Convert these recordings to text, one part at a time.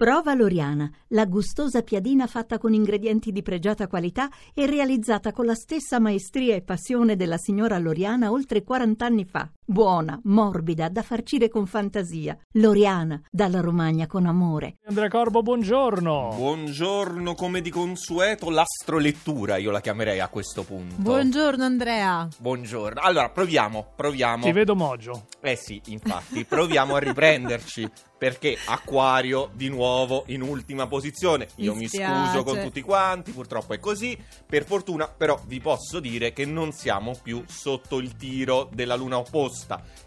Prova Loriana, la gustosa piadina fatta con ingredienti di pregiata qualità e realizzata con la stessa maestria e passione della signora Loriana oltre 40 anni fa. Buona, morbida, da farcire con fantasia. Loriana, dalla Romagna con amore. Andrea Corbo, buongiorno. Buongiorno, come di consueto, l'astrolettura io la chiamerei a questo punto. Buongiorno Andrea. Buongiorno. Allora, proviamo, proviamo. Ti vedo mogio. Eh sì, infatti, proviamo a riprenderci. Perché Acquario di nuovo in ultima posizione. Io mi, mi scuso con tutti quanti, purtroppo è così. Per fortuna, però, vi posso dire che non siamo più sotto il tiro della luna opposta.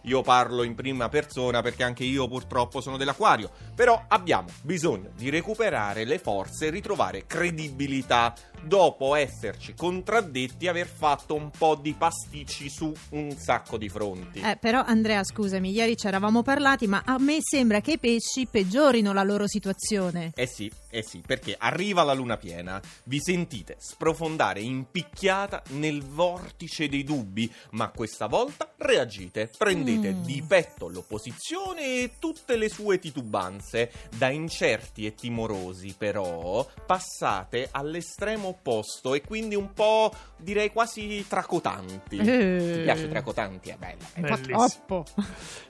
Io parlo in prima persona perché anche io purtroppo sono dell'Acquario. Però abbiamo bisogno di recuperare le forze e ritrovare credibilità dopo esserci contraddetti e aver fatto un po' di pasticci su un sacco di fronti. Eh, però Andrea, scusami, ieri ci eravamo parlati, ma a me sembra che i pesci peggiorino la loro situazione. Eh sì, eh sì, perché arriva la luna piena, vi sentite sprofondare in picchiata nel vortice dei dubbi, ma questa volta reagite, prendete mm. di petto l'opposizione e tutte le sue titubanze, da incerti e timorosi però passate all'estremo opposto e quindi un po' direi quasi tracotanti. Eh. Ti piace tracotanti? È bello. È troppo.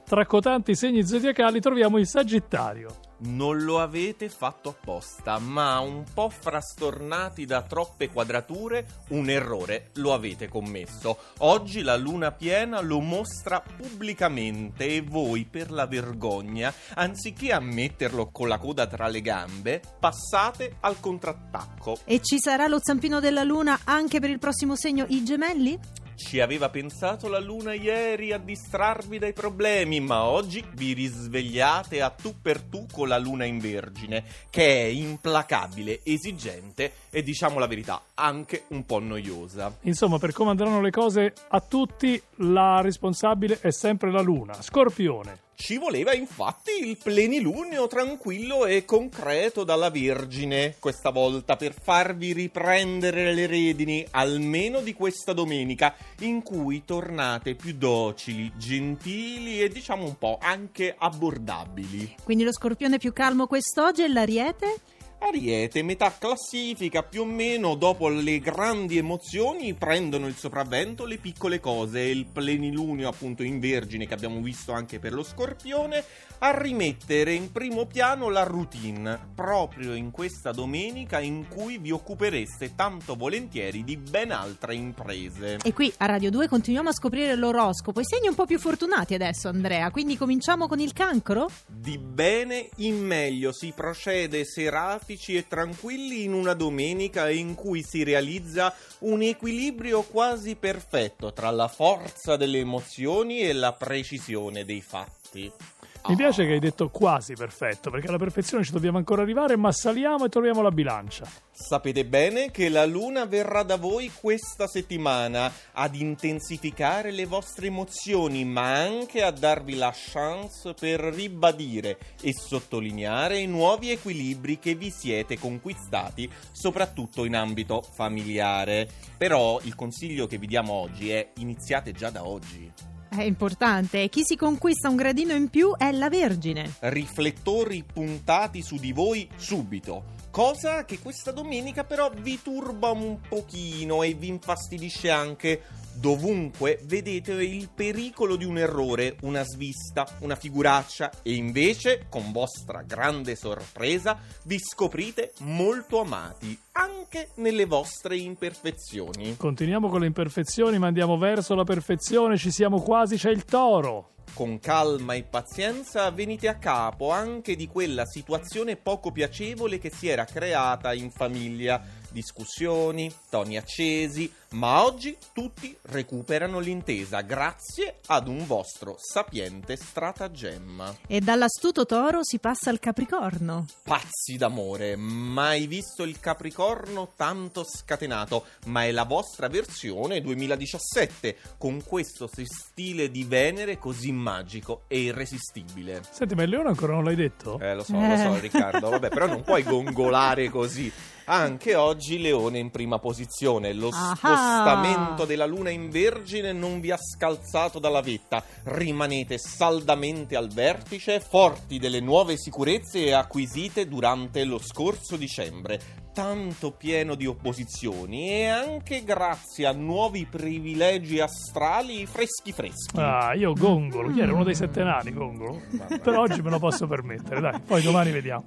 Tracotanti segni zodiacali troviamo il Sagittario non lo avete fatto apposta, ma un po' frastornati da troppe quadrature, un errore lo avete commesso. Oggi la luna piena lo mostra pubblicamente e voi, per la vergogna, anziché ammetterlo con la coda tra le gambe, passate al contrattacco. E ci sarà lo zampino della luna anche per il prossimo segno, i gemelli? Ci aveva pensato la luna ieri a distrarvi dai problemi, ma oggi vi risvegliate a tu per tu con la luna in vergine, che è implacabile, esigente e diciamo la verità, anche un po' noiosa. Insomma, per come andranno le cose a tutti, la responsabile è sempre la luna. Scorpione. Ci voleva infatti il plenilunio tranquillo e concreto dalla Vergine questa volta per farvi riprendere le redini almeno di questa domenica in cui tornate più docili, gentili e diciamo un po' anche abbordabili. Quindi lo scorpione più calmo quest'oggi e l'ariete? Ariete, metà classifica più o meno dopo le grandi emozioni prendono il sopravvento le piccole cose il plenilunio appunto in vergine che abbiamo visto anche per lo scorpione a rimettere in primo piano la routine proprio in questa domenica in cui vi occupereste tanto volentieri di ben altre imprese. E qui a Radio 2 continuiamo a scoprire l'oroscopo, i segni un po' più fortunati adesso Andrea, quindi cominciamo con il cancro? Di bene in meglio si procede serati pacifici e tranquilli in una domenica in cui si realizza un equilibrio quasi perfetto tra la forza delle emozioni e la precisione dei fatti. Mi piace che hai detto quasi perfetto, perché alla perfezione ci dobbiamo ancora arrivare, ma saliamo e troviamo la bilancia. Sapete bene che la luna verrà da voi questa settimana ad intensificare le vostre emozioni, ma anche a darvi la chance per ribadire e sottolineare i nuovi equilibri che vi siete conquistati, soprattutto in ambito familiare. Però il consiglio che vi diamo oggi è iniziate già da oggi. È importante. Chi si conquista un gradino in più è la Vergine. Riflettori puntati su di voi subito. Cosa che questa domenica però vi turba un pochino e vi infastidisce anche Dovunque vedete il pericolo di un errore, una svista, una figuraccia e invece, con vostra grande sorpresa, vi scoprite molto amati, anche nelle vostre imperfezioni. Continuiamo con le imperfezioni, ma andiamo verso la perfezione, ci siamo quasi, c'è il toro. Con calma e pazienza venite a capo anche di quella situazione poco piacevole che si era creata in famiglia discussioni, toni accesi, ma oggi tutti recuperano l'intesa grazie ad un vostro sapiente stratagemma. E dall'astuto toro si passa al capricorno. Pazzi d'amore, mai visto il capricorno tanto scatenato, ma è la vostra versione 2017, con questo stile di Venere così magico e irresistibile. Senti, ma il leone ancora non l'hai detto? Eh, lo so, lo so, Riccardo, vabbè, però non puoi gongolare così. Anche oggi Leone in prima posizione. Lo Ah. spostamento della Luna in Vergine non vi ha scalzato dalla vetta. Rimanete saldamente al vertice, forti delle nuove sicurezze acquisite durante lo scorso dicembre. Tanto pieno di opposizioni e anche grazie a nuovi privilegi astrali freschi freschi. Ah, io gongolo. Chi era uno dei sette nani, gongolo? Per oggi me lo posso permettere, dai. Poi domani vediamo.